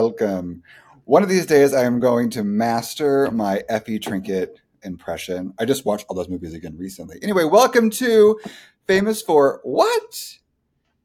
welcome. One of these days, I am going to master my Effie Trinket impression. I just watched all those movies again recently. Anyway, welcome to Famous for What?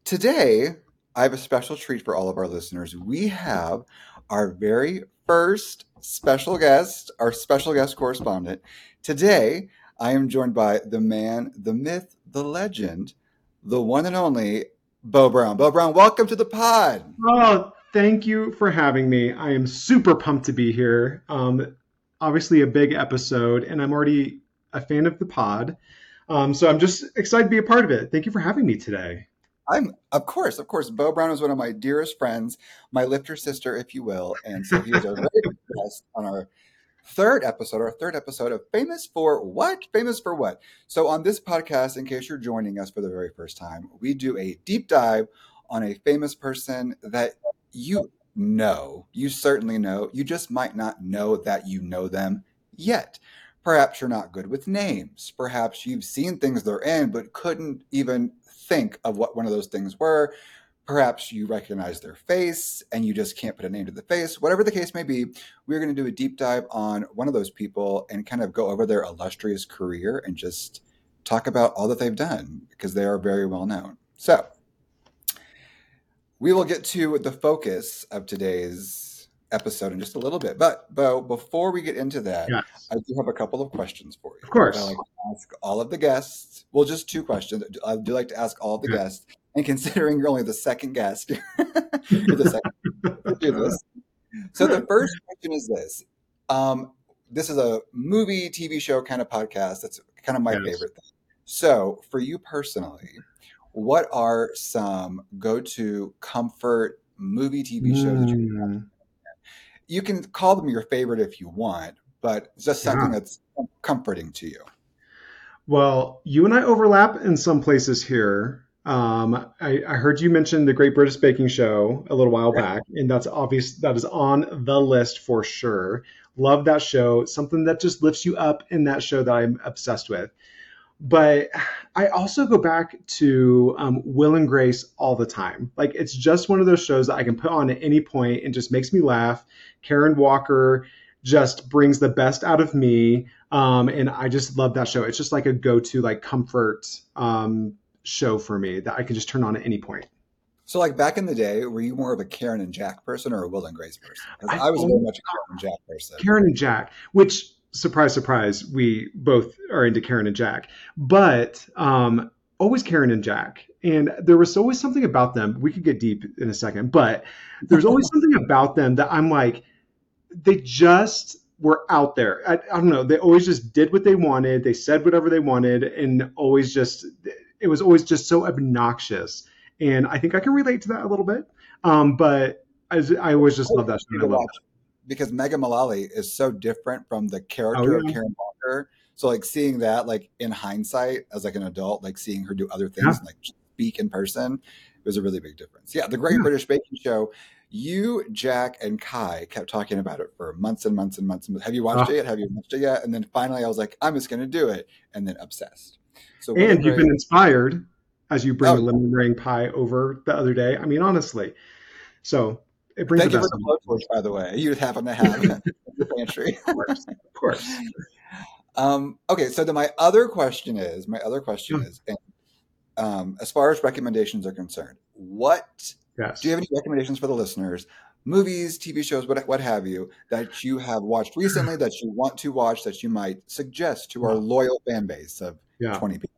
Today, I have a special treat for all of our listeners. We have our very first special guest, our special guest correspondent. Today, I am joined by the man, the myth, the legend, the one and only Beau Brown. Beau Brown, welcome to the pod. Oh, thank you for having me. I am super pumped to be here. Um, obviously, a big episode, and I'm already a fan of the pod. Um, so I'm just excited to be a part of it. Thank you for having me today. I'm, of course, of course. Beau Brown is one of my dearest friends, my lifter sister, if you will, and so he is our guest on our third episode, our third episode of Famous for What? Famous for What? So, on this podcast, in case you're joining us for the very first time, we do a deep dive on a famous person that you know, you certainly know, you just might not know that you know them yet. Perhaps you're not good with names. Perhaps you've seen things they're in, but couldn't even think of what one of those things were. Perhaps you recognize their face and you just can't put a name to the face. Whatever the case may be, we're going to do a deep dive on one of those people and kind of go over their illustrious career and just talk about all that they've done because they are very well known. So, we will get to the focus of today's episode in just a little bit. But, Beau, before we get into that, yes. I do have a couple of questions for you. Of course. I like to ask all of the guests, well, just two questions. I do like to ask all of the yeah. guests. And considering you're only the second guest, you're the second do this. So the first question is this. Um, this is a movie, TV show kind of podcast. That's kind of my yes. favorite thing. So for you personally, what are some go-to comfort movie TV shows mm. you You can call them your favorite if you want, but just something yeah. that's comforting to you. Well, you and I overlap in some places here. Um, I, I, heard you mention the Great British Baking Show a little while back, and that's obvious. That is on the list for sure. Love that show. Something that just lifts you up in that show that I'm obsessed with. But I also go back to um, Will and Grace all the time. Like it's just one of those shows that I can put on at any point and just makes me laugh. Karen Walker just brings the best out of me, um, and I just love that show. It's just like a go-to like comfort um, show for me that I can just turn on at any point. So, like back in the day, were you more of a Karen and Jack person or a Will and Grace person? I, I, was very much a Karen and Jack person. Karen and Jack, which surprise, surprise, we both are into Karen and Jack, but um, always Karen and Jack. And there was always something about them. We could get deep in a second, but there's always something about them that I'm like, they just were out there. I, I, don't know. They always just did what they wanted. They said whatever they wanted, and always just it was always just so obnoxious. And I think I can relate to that a little bit. Um, but I, I always just love that show because Megan Mullally is so different from the oh, character oh, yeah. of Karen Walker. So like seeing that like in hindsight as like an adult, like seeing her do other things, yeah. like speak in person, it was a really big difference. Yeah, the Great yeah. British Baking Show. You, Jack, and Kai kept talking about it for months and months and months. Have you ah. watched oh. it yet? Have you watched it yet? And then finally, I was like, I'm just going to do it, and then obsessed. So and you've been inspired as you bring oh. the lemon meringue pie over the other day. I mean, honestly. So it brings Thank you for the blowtorch, by the way. You just happen to have in the pantry. of course. Of course. Um, okay, so then my other question is, my other question is, and, um, as far as recommendations are concerned, what yes. do you have any recommendations for the listeners? Movies, TV shows, what what have you that you have watched recently that you want to watch that you might suggest to our loyal fan base of yeah. twenty people?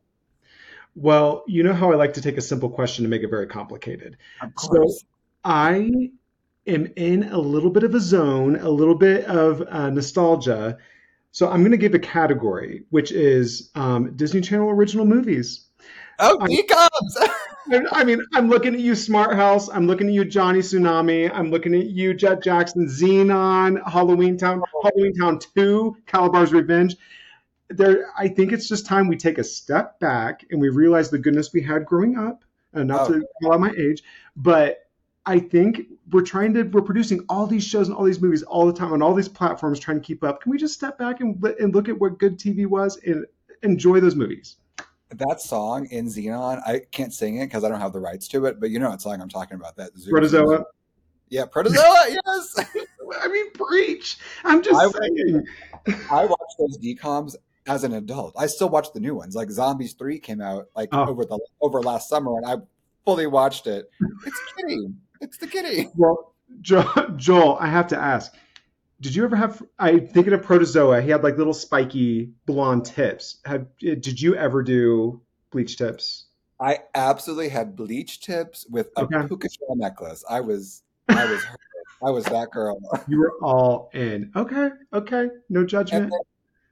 Well, you know how I like to take a simple question and make it very complicated. So I am in a little bit of a zone, a little bit of uh, nostalgia. So I'm going to give a category, which is um, Disney Channel original movies. Oh, he comes. I mean, I'm looking at you, Smart House. I'm looking at you, Johnny Tsunami. I'm looking at you, Jet Jackson, Zenon, Halloween Town, Halloween Town 2, Kalabar's Revenge. There, I think it's just time we take a step back and we realize the goodness we had growing up. And not oh. to call out my age, but I think we're trying to we're producing all these shows and all these movies all the time on all these platforms trying to keep up. Can we just step back and and look at what good TV was and enjoy those movies? That song in Zenon, I can't sing it because I don't have the rights to it, but you know what song I'm talking about. That Protozoa. Yeah, Protozoa. yes. I mean, preach. I'm just I- saying. I watched those decoms as an adult. I still watch the new ones. Like Zombies Three came out like Oh. over the over last summer, and I fully watched it. It's kitty. It's the kitty. Well, jo- Joel, I have to ask. Did you ever have? I thinking of Protozoa. He had like little spiky blonde tips. Have did you ever do bleach tips? I absolutely had bleach tips with a Okay. puka shell necklace. I was, I was, her. I was that girl. You were all in. Okay, okay, no judgment. then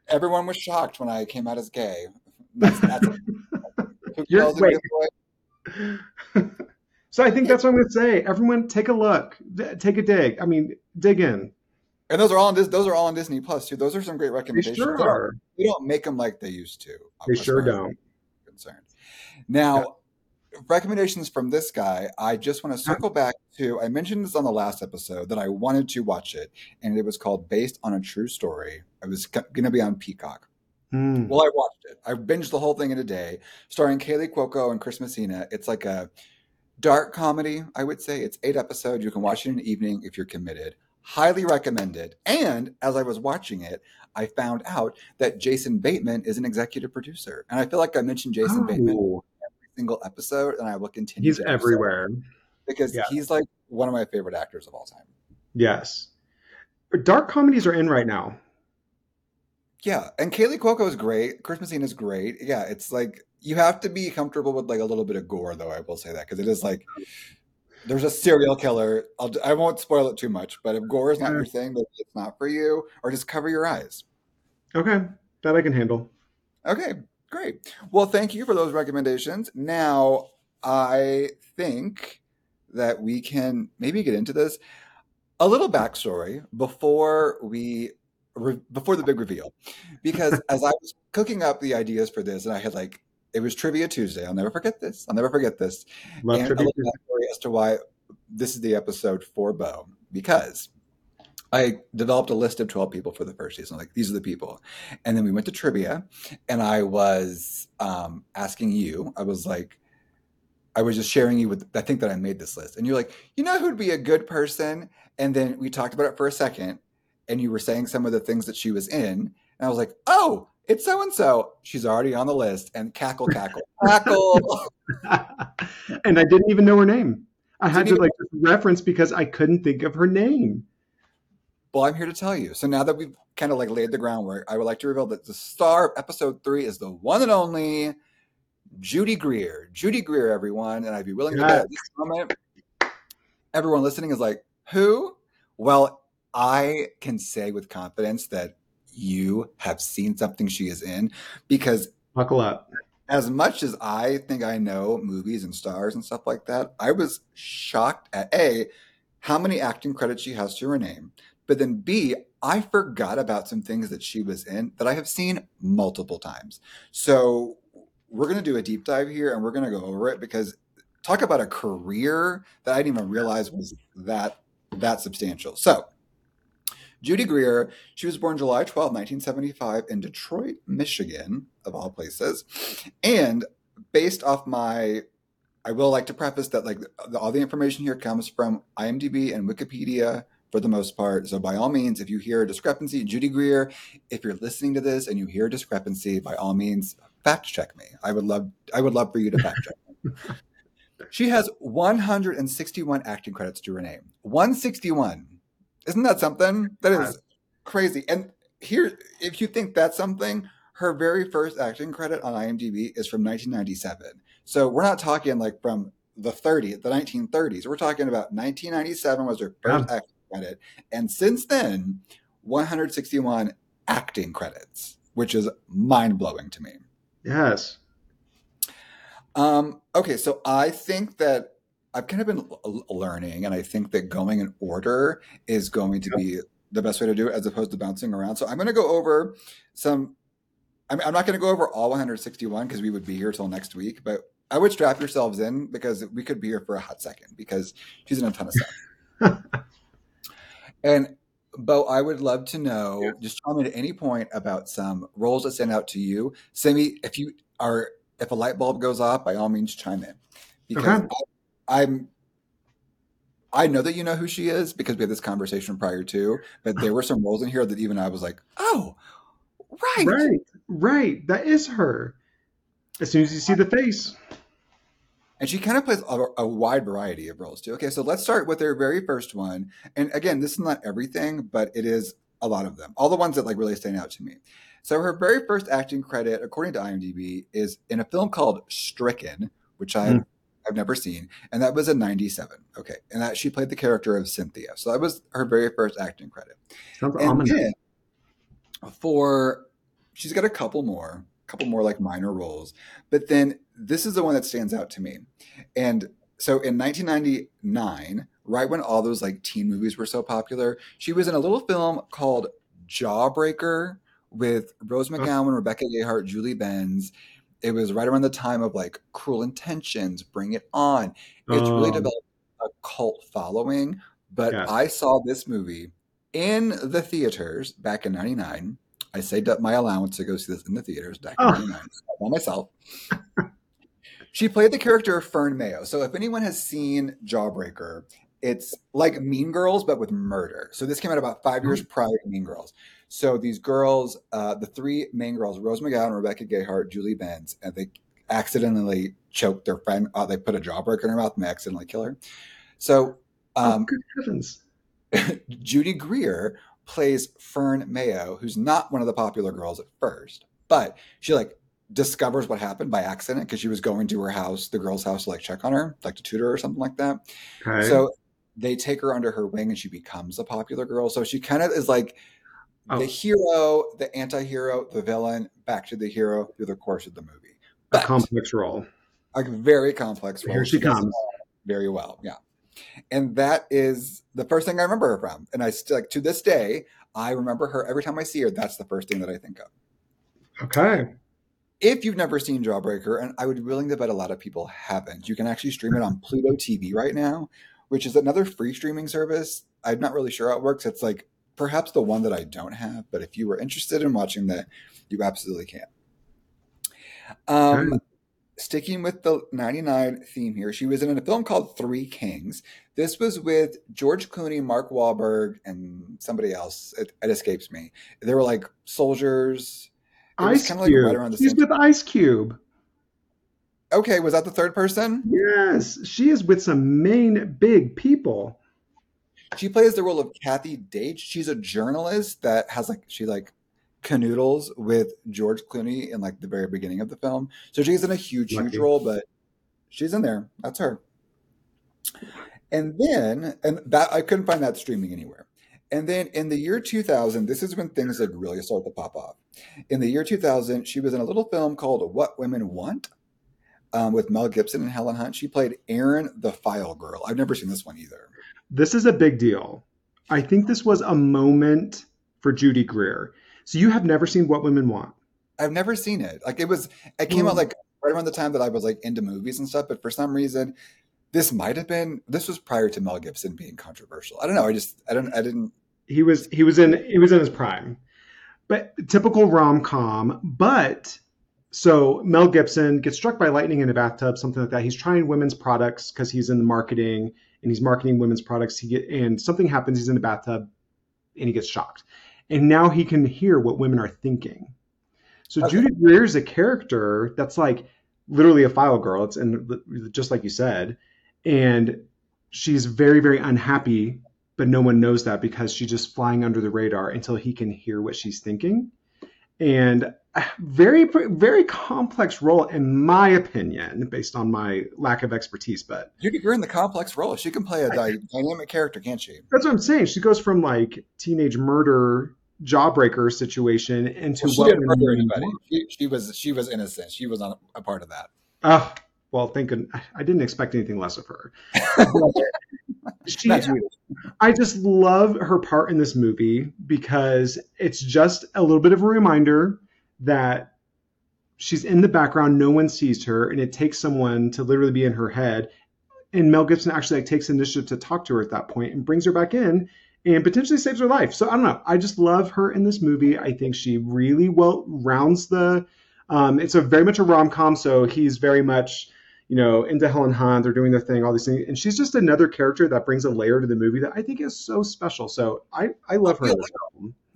everyone was shocked when I came out as gay. That's, that's who You're- wait. so I think that's what I'm going to say. Everyone, take a look, take a dig. I mean, dig in. And those are all on this. Those are all on Disney Plus too. Those are some great recommendations. sure They don't- are. They don't make them like they used to. They sure don't. Concerned. Now, recommendations from this guy. I just want to circle back to. I mentioned this on the last episode that I wanted to watch it, and it was called "Based on a True Story." It was going to be on Peacock. Hmm. Well, I watched it. I binged the whole thing in a day, starring Kaley Cuoco and Chris Messina. It's like a dark comedy, I would say. It's eight episodes. You can watch it in an evening if you're committed. Highly recommended. And as I was watching it, I found out that Jason Bateman is an executive producer. And I feel like I mentioned Jason Bateman Oh, every single episode, and I will continue. he's to do so everywhere. because Yeah. he's like one of my favorite actors of all time. Yes. Dark comedies are in right now. Yeah, and Kaley Cuoco is great. Chris Messina is great. Yeah, it's like you have to be comfortable with like a little bit of gore, though. I will say that because it is like there's a serial killer. I'll, I won't spoil it too much, but if gore is not your thing, then it's not for you, or just cover your eyes. Okay, that I can handle. Okay, great. Well, thank you for those recommendations. Now, I think that we can maybe get into this. A little backstory before we before the big reveal, because as I was cooking up the ideas for this, and I had like it was Trivia Tuesday. I'll never forget this. I'll never forget this. Love and a tribute. little backstory as to why this is the episode for Beau, because I developed a list of 12 people for the first season. Like, these are the people. And then we went to trivia, and I was um, asking you, I was like, I was just sharing you with, I think that I made this list. And you're like, you know who'd be a good person? And then we talked about it for a second, and you were saying some of the things that she was in. And I was like, oh, it's so and so. She's already on the list. And cackle, cackle, cackle. and I didn't even know her name. I had Didn't to like reference because I couldn't think of her name. Well, I'm here to tell you. So now that we've kind of like laid the groundwork, I would like to reveal that the star of episode three is the one and only Judy Greer. Judy Greer, everyone. And I'd be willing to bet at this moment, everyone listening is like, who? Well, I can say with confidence that you have seen something she is in because Buckle up. as much as I think I know movies and stars and stuff like that, I was shocked at A, how many acting credits she has to her name. But then B, I forgot about some things that she was in that I have seen multiple times. So we're going to do a deep dive here and we're going to go over it because talk about a career that I didn't even realize was that that substantial. So Judy Greer, she was born July 12, 1975 in Detroit, Michigan, of all places. And based off my I will like to preface that like the, all the information here comes from IMDb and Wikipedia for the most part. So by all means, if you hear a discrepancy, Judy Greer, if you're listening to this and you hear a discrepancy, by all means, fact check me. I would love I would love for you to fact check. She has 161 acting credits to her name. 161. Isn't that something? That is crazy. And here, if you think that's something, her very first acting credit on IMDb is from 1997. So we're not talking like from the 30s, the 1930s. We're talking about 1997 was her first acting credit. And since then, 161 acting credits, which is mind blowing to me. Yes. Um, okay, so I think that I've kind of been learning, and I think that going in order is going to be the best way to do it as opposed to bouncing around. So I'm going to go over some. I'm, I'm not going to go over all 161 because we would be here till next week, but I would strap yourselves in because we could be here for a hot second because she's in a ton of stuff. and Beau, I would love to know, Yeah. just tell me at any point about some roles that stand out to you. Sammy, if you are, if a light bulb goes off, by all means chime in because Okay. I, I'm, I know that you know who she is because we had this conversation prior to, but there were some roles in here that even I was like, oh, right. Right, right. That is her. As soon as you see the face. And she kind of plays a, a, wide variety of roles too. Okay, so let's start with her very first one. And again, this is not everything, but it is a lot of them. All the ones that like really stand out to me. So her very first acting credit, according to IMDb, is in a film called Stricken, which I mm. I've never seen, and that was in '97. Okay, and that she played the character of Cynthia. So that was her very first acting credit. Sounds and ominous. Then for she's got a couple more, a couple more like minor roles, but then this is the one that stands out to me. And so in 1999, right when all those like teen movies were so popular, she was in a little film called Jawbreaker with Rose McGowan, Rebecca Gayheart, Julie Benz. It was right around the time of like Cruel Intentions, Bring It On. It's really oh. developed a cult following. But yeah. I saw this movie in the theaters back in 99. I saved up my allowance to go see this in the theaters back in oh. 99 by myself. she played the character of Fern Mayo. So if anyone has seen Jawbreaker, it's like Mean Girls, but with murder. So this came out about five years mm-hmm. prior to Mean Girls. So these girls, uh, the three main girls, Rose McGowan, Rebecca Gayheart, Julie Benz, and they accidentally choked their friend. Uh, they put a jawbreaker in her mouth and they accidentally kill her. So, oh, um, oh, good heavens. Judy Greer plays Fern Mayo, who's not one of the popular girls at first, but she like discovers what happened by accident because she was going to her house, the girl's house, to like check on her, like to tutor or something like that. Okay. So they take her under her wing and she becomes a popular girl. So she kind of is like oh. the hero, the anti-hero, the villain, back to the hero through the course of the movie. But a complex role. A very complex role. Here she, she comes. Very well, yeah. And that is the first thing I remember her from. And I still like to this day, I remember her every time I see her. That's the first thing that I think of. Okay. If you've never seen Jawbreaker, and I would be willing to bet a lot of people haven't, you can actually stream it on Pluto TV right now, which is another free streaming service. I'm not really sure how it works. It's like perhaps the one that I don't have, but if you were interested in watching that, you absolutely can. Um, okay. Sticking with the 99 theme here, she was in a film called Three Kings. This was with George Clooney, Mark Wahlberg, and somebody else. It, it escapes me. They were like soldiers. It Ice Cube. Like right She's with time. Ice Cube. Okay, was that the third person? Yes, she is with some main big people. She plays the role of Kathy Daitch. She's a journalist that has like she like canoodles with George Clooney in like the very beginning of the film. So she's in a huge, Lucky. huge role, but she's in there. That's her. And then, and that I couldn't find that streaming anywhere. And then in the year 2000, this is when things like really start to pop off. In the year 2000, she was in a little film called What Women Want um, with Mel Gibson and Helen Hunt. She played Erin the File Girl. I've never seen this one either. This is a big deal. I think this was a moment for Judy Greer. So you have never seen What Women Want? I've never seen it. Like it was, it came mm. out like right around the time that I was like into movies and stuff. But for some reason, this might have been. This was prior to Mel Gibson being controversial. I don't know. I just, I don't, I didn't. He was, he was in, he was in his prime, but typical rom com. But so Mel Gibson gets struck by lightning in a bathtub, something like that. He's trying women's products because he's in the marketing and he's marketing women's products. He get and something happens. He's in the bathtub and he gets shocked, and now he can hear what women are thinking. So okay. Judy Greer is a character that's like literally a file girl. It's and just like you said, and she's very very unhappy, but no one knows that because she's just flying under the radar until he can hear what she's thinking. And very very complex role in my opinion based on my lack of expertise but you're in the complex role. She can play a I, dynamic character can't she? That's what i'm saying. She goes from like teenage murder jawbreaker situation into well, she didn't murder anybody. she, she, was she was innocent. She was not a part of that. Oh well thank thinking i didn't expect anything less of her she, I just love her part in this movie because it's just a little bit of a reminder that she's in the background, no one sees her, and it takes someone to literally be in her head. And Mel Gibson actually like takes initiative to talk to her at that point and brings her back in and potentially saves her life. So I don't know. I just love her in this movie. I think she really well rounds the. Um, it's a very much a rom com, so he's very much, you know, into Helen Hunt, they're doing their thing, all these things, and she's just another character that brings a layer to the movie that I think is so special. So I I love her.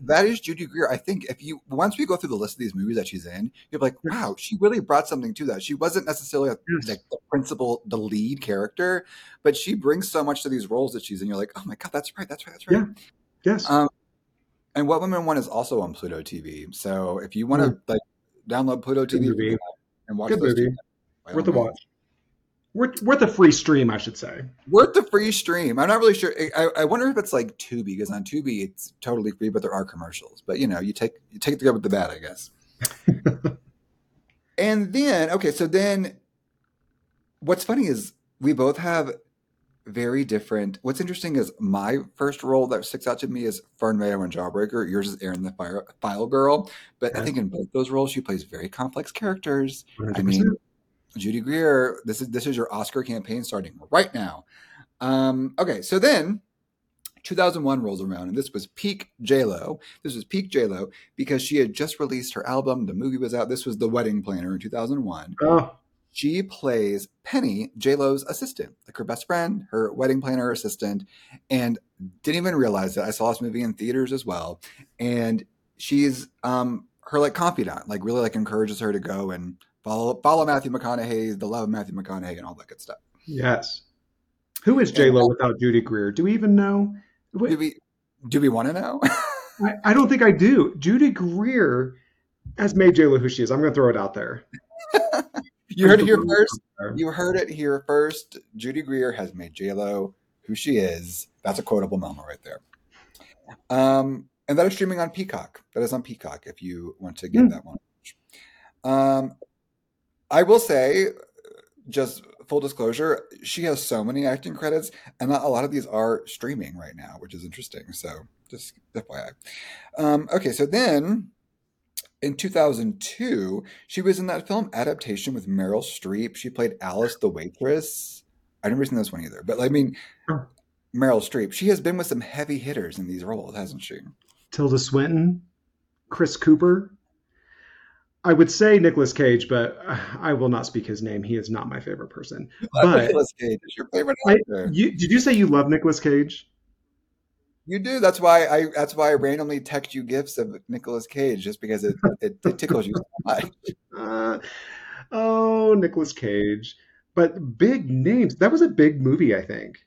That is Judy Greer. I think if you once we go through the list of these movies that she's in, you're like, wow, she really brought something to that. She wasn't necessarily a, Yes. like the principal, the lead character, but she brings so much to these roles that she's in. You're like, oh my god, that's right, that's right, that's right. Yeah. Yes. Um, and What Women Want is also on Pluto TV. So if you want to like download Pluto Good TV movie. and watch Good those movie. two, Worth a watch. Worth, worth a free stream, I should say. Worth the free stream. I'm not really sure. I, I wonder if it's like Tubi because on Tubi it's totally free, but there are commercials. But you know, you take you take the good with the bad, I guess. and then okay, so then what's funny is we both have very different. What's interesting is my first role that sticks out to me is Fern Mayo in Jawbreaker. Yours is Erin the Fire, File Girl. But I think in both those roles, she plays very complex characters. 100%. I mean, Judy Greer, this is this is your Oscar campaign starting right now. Um, okay, so then 2001 rolls around, and this was peak J Lo. This was peak J Lo because she had just released her album. The movie was out. This was The Wedding Planner in 2001. oh, She plays Penny, J Lo's assistant, like her best friend, her wedding planner assistant, and didn't even realize that I saw this movie in theaters as well. And she's um her like confidant, like really like encourages her to go and follow follow Matthew McConaughey, the love of Matthew McConaughey, and all that good stuff. yes. Who is J Lo without Judy Greer? Do we even know? Do we do we want to know? I, I don't think I do. Judy Greer has made J Lo who she is. I'm going to throw it out there. you heard it here first. You heard it here first. Judy Greer has made J Lo who she is. That's a quotable moment right there. Um, and that is streaming on Peacock. That is on Peacock if you want to give Hmm. that one. Um, I will say, just full disclosure, she has so many acting credits, and a lot of these are streaming right now, which is interesting. So just FYI. Um, okay, so then in 2002, she was in that film adaptation with Meryl Streep. She played Alice the waitress. I've never seen this one either, but I mean. Meryl Streep. She has been with some heavy hitters in these roles, hasn't she? Tilda Swinton, Chris Cooper. I would say Nicolas Cage, but I will not speak his name. He is not my favorite person. But- Nicolas Cage is your favorite I- actor. You, did you say you love Nicolas Cage? You do. That's why I. That's why I randomly text you gifts of Nicolas Cage, just because it it, it tickles you so much. Uh, oh, Nicolas Cage. But big names. That was a big movie, I think.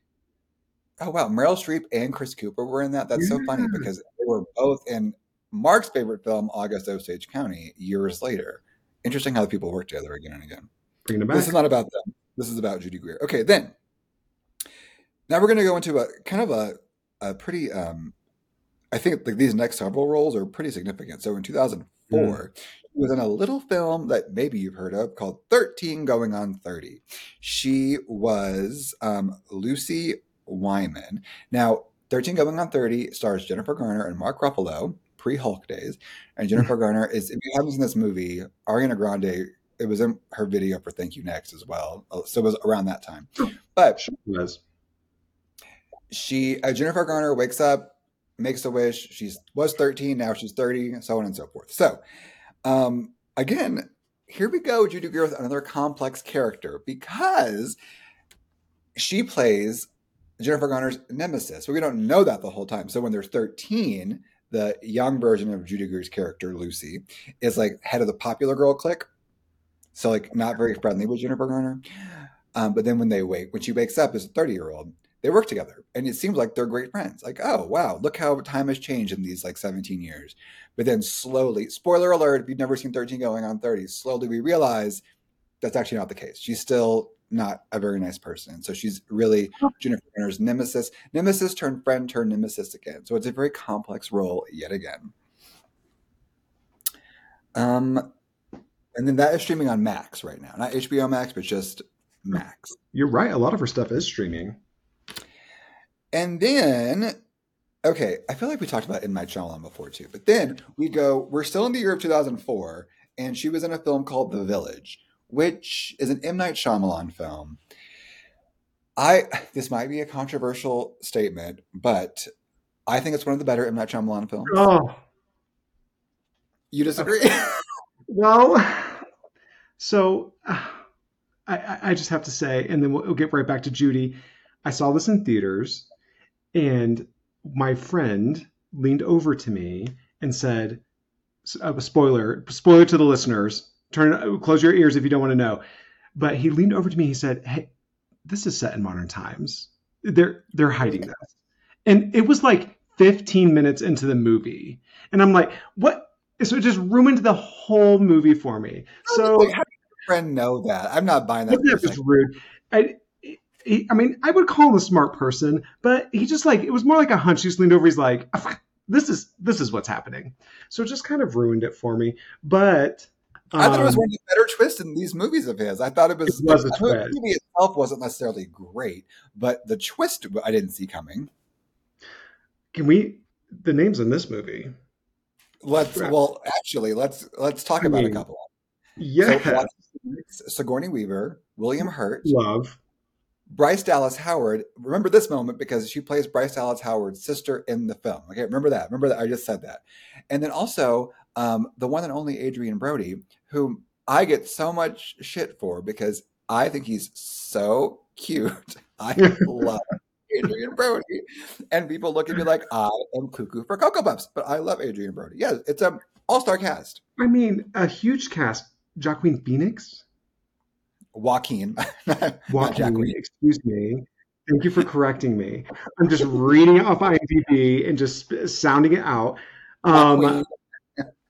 Oh wow, Meryl Streep and Chris Cooper were in that. That's so funny because they were both in Mark's favorite film, August Osage County, years later. Interesting how the people work together again and again. Bringing it This is not about them. This is about Judy Greer. Okay, then. Now we're going to go into a kind of a, a pretty. Um, I think like these next several roles are pretty significant. So in 2004, she was in a little film that maybe you've heard of called 13 Going on 30. She was um, Lucy Wyman. Now, 13 Going on 30 stars Jennifer Garner and Mark Ruffalo, pre Hulk days. And Jennifer Garner is, if you haven't seen this movie, Ariana Grande it was in her video for Thank You Next as well. Uh, So it was around that time. But Sure was. she uh, Jennifer Garner wakes up, makes a wish. She's was 13, now she's 30, so on and so forth. So um again, here we go, Judy Greer with another complex character because she plays Jennifer Garner's nemesis. But we don't know that the whole time. So when they're 13, the young version of Judy Greer's character, Lucy, is like head of the popular girl clique. So like not very friendly with Jennifer Garner. Um, but then when they wake, when she wakes up as a 30 year old, they work together and it seems like they're great friends. Like, oh wow, look how time has changed in these like 17 years. But then slowly, spoiler alert, if you've never seen 13 going on 30, slowly we realize that's actually not the case. She's still not a very nice person. So she's really Jennifer Garner's nemesis. Nemesis turned friend turned nemesis again. So it's a very complex role yet again. Um, and then that is streaming on Max right now, not HBO Max, but just Max. You're right. A lot of her stuff is streaming. And then, okay, I feel like we talked about M Night Shyamalan before too. But then we go, we're still in the year of 2004, and she was in a film called The Village, which is an M Night Shyamalan film. I this might be a controversial statement, but I think it's one of the better M Night Shyamalan films. Oh, You disagree? well. So uh, I, I just have to say, and then we'll, we'll get right back to Judy. I saw this in theaters, and my friend leaned over to me and said, a spoiler, spoiler to the listeners. Turn, close your ears if you don't want to know. But he leaned over to me. He said, "Hey, this is set in modern times. They're they're hiding this." And it was like 15 minutes into the movie, and I'm like, "What?" So it just ruined the whole movie for me. So Like, how does your friend know that? I'm not buying that. that was rude. I, he, I mean, I would call him a smart person, but he just like it was more like a hunch. He just leaned over. He's like, "This is this is what's happening." So it just kind of ruined it for me. But I thought it was um, one of the better twists in these movies of his. I thought it was, It was a I thought twist. The movie itself wasn't necessarily great, but the twist I didn't see coming. can we the names in this movie? Let's well, actually, let's let's talk I about mean, a couple. Yeah, So, Sigourney Weaver, William Hurt, love. Bryce Dallas Howard. Remember this moment because she plays Bryce Dallas Howard's sister in the film. Okay, remember that. Remember that. I just said that. And then also um, the one and only Adrien Brody, whom I get so much shit for because I think he's so cute. I love Adrien Brody, and people look at me like I am cuckoo for Cocoa Puffs, but I love Adrien Brody. Yeah, it's a all star cast. I mean, a huge cast. Joaquin Phoenix. Joaquin, Joaquin, excuse me. Thank you for correcting me. I'm just reading it off IMDb and just sounding it out. Um.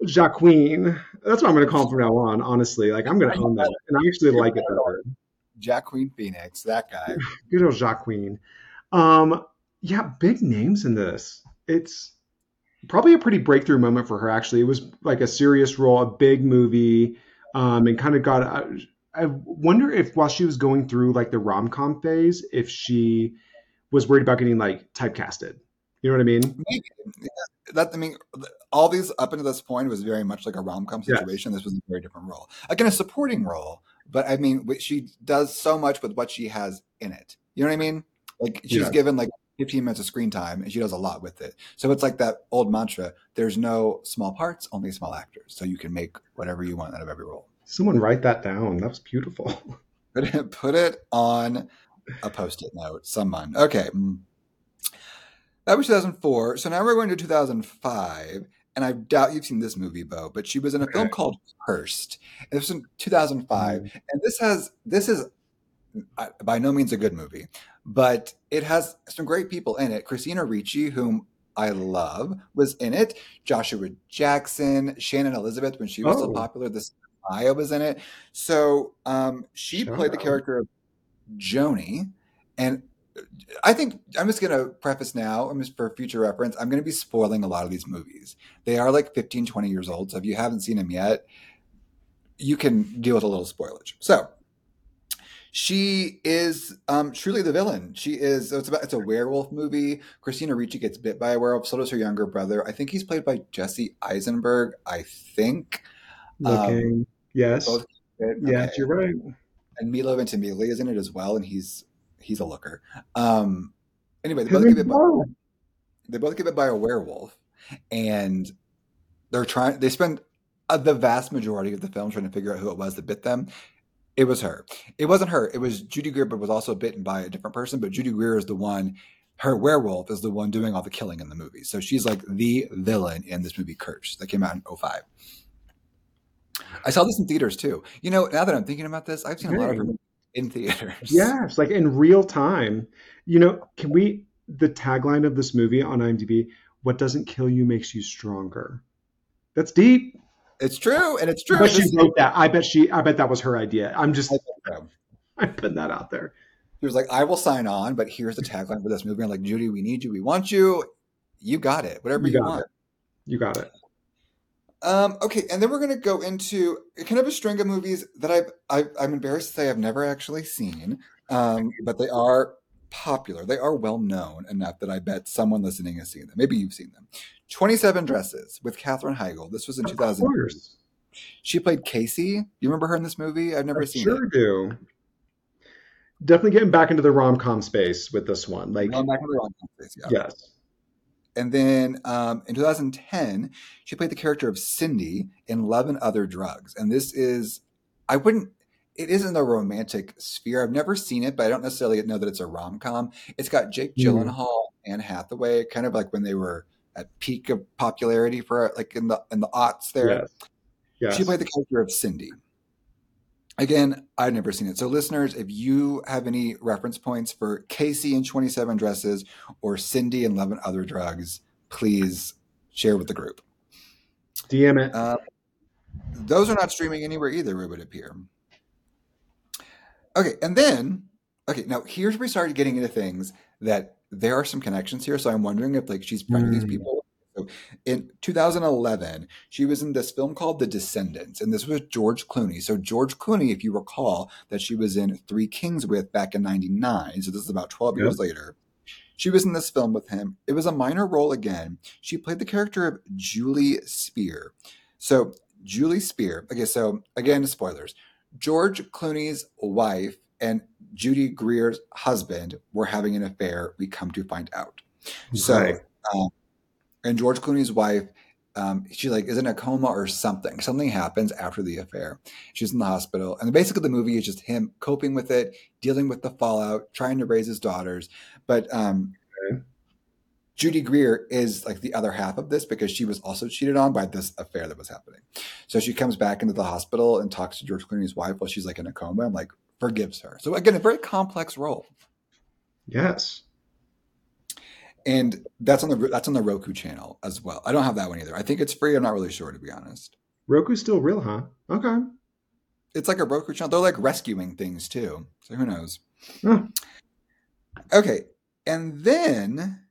Jacqueline. That's what I'm going to call him from now on. Honestly, like I'm going to own that, and I actually like it better. Jacqueline Phoenix, that guy. Good old Jacqueline. Um, yeah, big names in this. It's probably a pretty breakthrough moment for her. Actually, it was like a serious role, a big movie, um, and kind of got. I, I wonder if while she was going through like the rom com phase, if she was worried about getting like typecasted. You know what I mean? Maybe. That I mean, all these up until this point was very much like a rom com situation. This was a very different role, again, a supporting role. But I mean, she does so much with what she has in it. You know what I mean? Like she's Yeah. given like 15 minutes of screen time, and she does a lot with it. So it's like that old mantra: "There's no small parts, only small actors." So you can make whatever you want out of every role. Someone write that down. That was beautiful. Put it, put it on a post-it note. Someone. Okay. Mm. Mm. That was 2004. So now we're going to 2005. And I doubt you've seen this movie, Beau, but she was in a film called Cursed. And this was in 2005. And this has, this is by no means a good movie, but it has some great people in it. Christina Ricci, whom I love, was in it. Joshua Jackson, Shannon Elizabeth, when she was so Oh. popular, this Maya was in it. So um, she Shout played the character of Joni. And I think I'm just going to preface now, I'm just for future reference, I'm going to be spoiling a lot of these movies. They are like 15, 20 years old. So if you haven't seen them yet, you can deal with a little spoilage. So she is um, truly the villain. She is. It's about. It's a werewolf movie. Christina Ricci gets bit by a werewolf. So does her younger brother. I think he's played by Jesse Eisenberg. I think. Looking. yes. Both. Yes, Okay. you're right. And Milo Ventimiglia is in it as well, and he's he's a looker. Um. Anyway, they both get bit by they both get bit by a werewolf, and they're trying. They spend uh, the vast majority of the film trying to figure out who it was that bit them. It was her. It wasn't her. It was Judy Greer, but was also bitten by a different person. But Judy Greer is the one. Her werewolf is the one doing all the killing in the movie. So she's like the villain in this movie, Curse, that came out in 05. I saw this in theaters too. You know, now that I'm thinking about this, I've seen a lot of. In theaters. Yes, like in real time. You know, can we the tagline of this movie on IMDb, what doesn't kill you makes you stronger. That's deep. It's true, and it's true. But she wrote that. I bet she I bet that was her idea. I'm just I think so. I'm putting that out there. He was like, I will sign on, but here's the tagline for this movie. I'm like, Judy, we need you. We want you. You got it. Whatever You you, got want. it. You got it. Um, okay, and then we're gonna go into kind of a string of movies that I've, I've I'm embarrassed to say I've never actually seen, um, but they are popular. They are well known enough that I bet someone listening has seen them. Maybe you've seen them. Twenty Seven Dresses with Katherine Heigl. This was in 2000. She played Casey. You remember her in this movie? I've never I seen sure it. do. Definitely getting back into the rom com space with this one. Like Going back to the wrong place, yeah. yes. And then um, in 2010, she played the character of Cindy in Love and Other Drugs. And this is, I wouldn't, it is in the romantic sphere. I've never seen it, but I don't necessarily know that it's a rom com. It's got Jake Mm. Gyllenhaal and Hathaway, kind of like when they were at peak of popularity for like in the in the aughts there. Yes. Yes. She played the character of Cindy. Again, I've never seen it. So, listeners, if you have any reference points for Casey in 27 Dresses or Cindy in Love and Other Drugs, please share with the group. DM it. Uh, those are not streaming anywhere either, it would appear. Okay, and then, okay, now here's where we started getting into things that there are some connections here. So I'm wondering if like she's friends with these Mm. people. So in 2011, she was in this film called The Descendants, and this was George Clooney. So George Clooney, if you recall, that she was in Three Kings with back in '99. So this is about 12 Yep. years later. She was in this film with him. It was a minor role again. She played the character of Julie Speer. So Julie Speer. Okay, so again, spoilers. George Clooney's wife and Judy Greer's husband were having an affair. We come to find out. So, um, and George Clooney's wife, um, she like is in a coma or something. Something happens after the affair. She's in the hospital, and basically the movie is just him coping with it, dealing with the fallout, trying to raise his daughters. But um, Okay. Judy Greer is like the other half of this because she was also cheated on by this affair that was happening. So she comes back into the hospital and talks to George Clooney's wife while she's like in a coma and like forgives her. So again, a very complex role. Yes. And that's on the that's on the Roku channel as well. I don't have that one either. I think it's free. I'm not really sure to be honest. Roku's still real, huh? Okay. It's like a Roku channel. They're like rescuing things too. So who knows? Huh. Okay. And then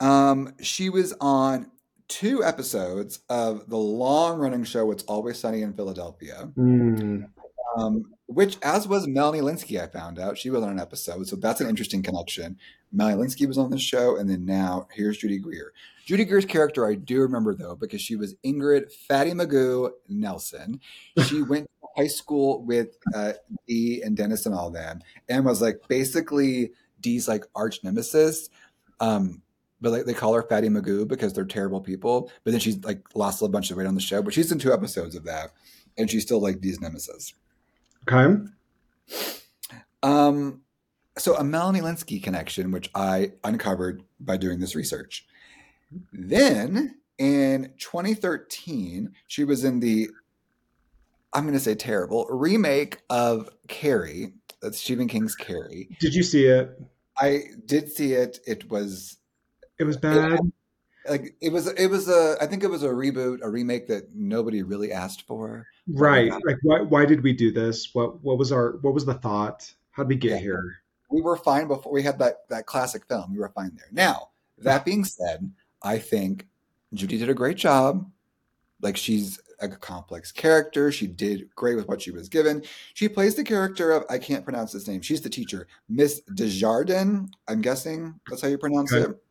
um she was on two episodes of the long running show It's Always Sunny in Philadelphia. Mm. Um, which as was Melanie Lynskey, I found out. She was on an episode. So that's an interesting connection. Melanie Lynskey was on this show, and then now here's Judy Greer. Judy Greer's character I do remember though, because she was Ingrid Fatty Magoo Nelson. She went to high school with uh, Dee and Dennis and all them, and was like basically Dee's like arch nemesis. Um, but like they call her Fatty Magoo because they're terrible people. But then she's like lost a bunch of weight on the show. But she's in two episodes of that, and she's still like Dee's nemesis. Okay. Um, so a Melanie Lynskey connection, which I uncovered by doing this research. Then in 2013, she was in the, I'm going to say terrible, remake of Carrie. That's Stephen King's Carrie. Did you see it? I did see it. It was It was bad. like it was it was a I think it was a reboot, a remake that nobody really asked for. Right. Like why why did we do this? What what was our what was the thought? How'd we get Yeah. here? we were fine before we had that that classic film. We were fine there. Now, that being said, I think Judy did a great job. Like she's a complex character. She did great with what she was given. She plays the character of I can't pronounce his name. She's the teacher, Miss Desjardins. I'm guessing that's how you pronounce Okay. it.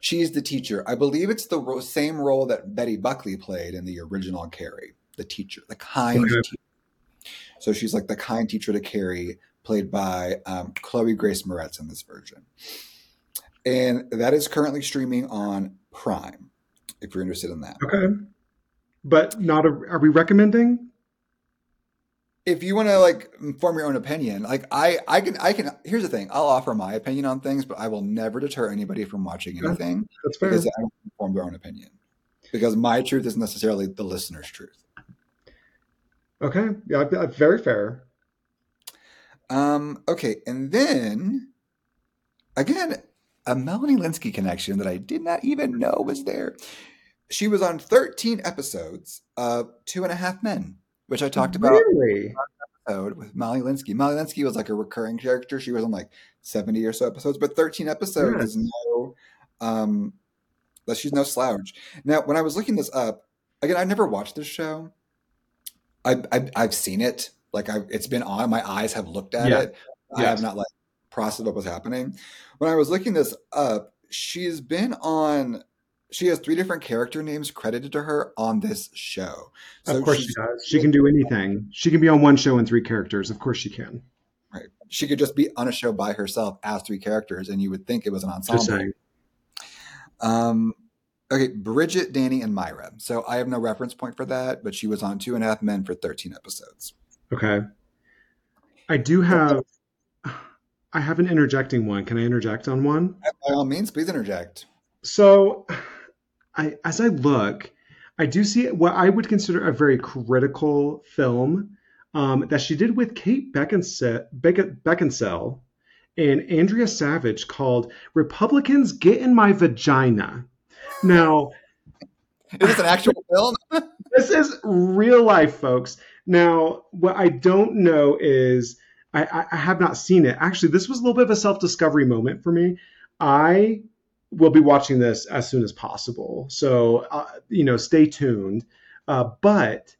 She's the teacher. I believe it's the ro- same role that Betty Buckley played in the original Carrie, the teacher, the kind teacher. So she's like the kind teacher to Carrie, played by um, Chloe Grace Moretz in this version. And that is currently streaming on Prime, if you're interested in that. Okay. But not a are we recommending? If you want to like form your own opinion, like I, I can, I can. Here's the thing: I'll offer my opinion on things, but I will never deter anybody from watching anything That's fair. because I don't form their own opinion. Because my truth isn't necessarily the listener's truth. Okay. Yeah, I- I- very fair. Um, okay, and then again, a Melanie Lynskey connection that I did not even know was there. She was on 13 episodes of Two and a Half Men, which I talked about Really? episode with Molly Lynskey. Molly Lynskey was like a recurring character. She was on like 70 or so episodes, but 13 episodes is no um that she's no slouch. Now, when I was looking this up, again, I've never watched this show. I, I I've seen it. Like I've it's been on. My eyes have looked at Yeah. it. I have not like processed what was happening. When I was looking this up, she's been on she has three different character names credited to her on this show. of course she does. She can do anything. She can be on one show in three characters. Of course she can. Right. She could just be on a show by herself as three characters, and you would think it was an ensemble. Just saying. Um, okay, Bridget, Danny, and Myra. So I have no reference point for that, but she was on Two and a Half Men for 13 episodes. Okay. I do have. I have an interjecting one. Can I interject on one? By all means, please interject. So, I as I look, I do see what I would consider a very critical film um, that she did with Kate Beckinsale, Beckinsale and Andrea Savage called "Republicans Get in My Vagina." Now, is this an actual film? this is real life, folks. Now, what I don't know is I, I, have not seen it. Actually, this was a little bit of a self discovery moment for me. I will be watching this as soon as possible. So, uh, you know, stay tuned. Uh, but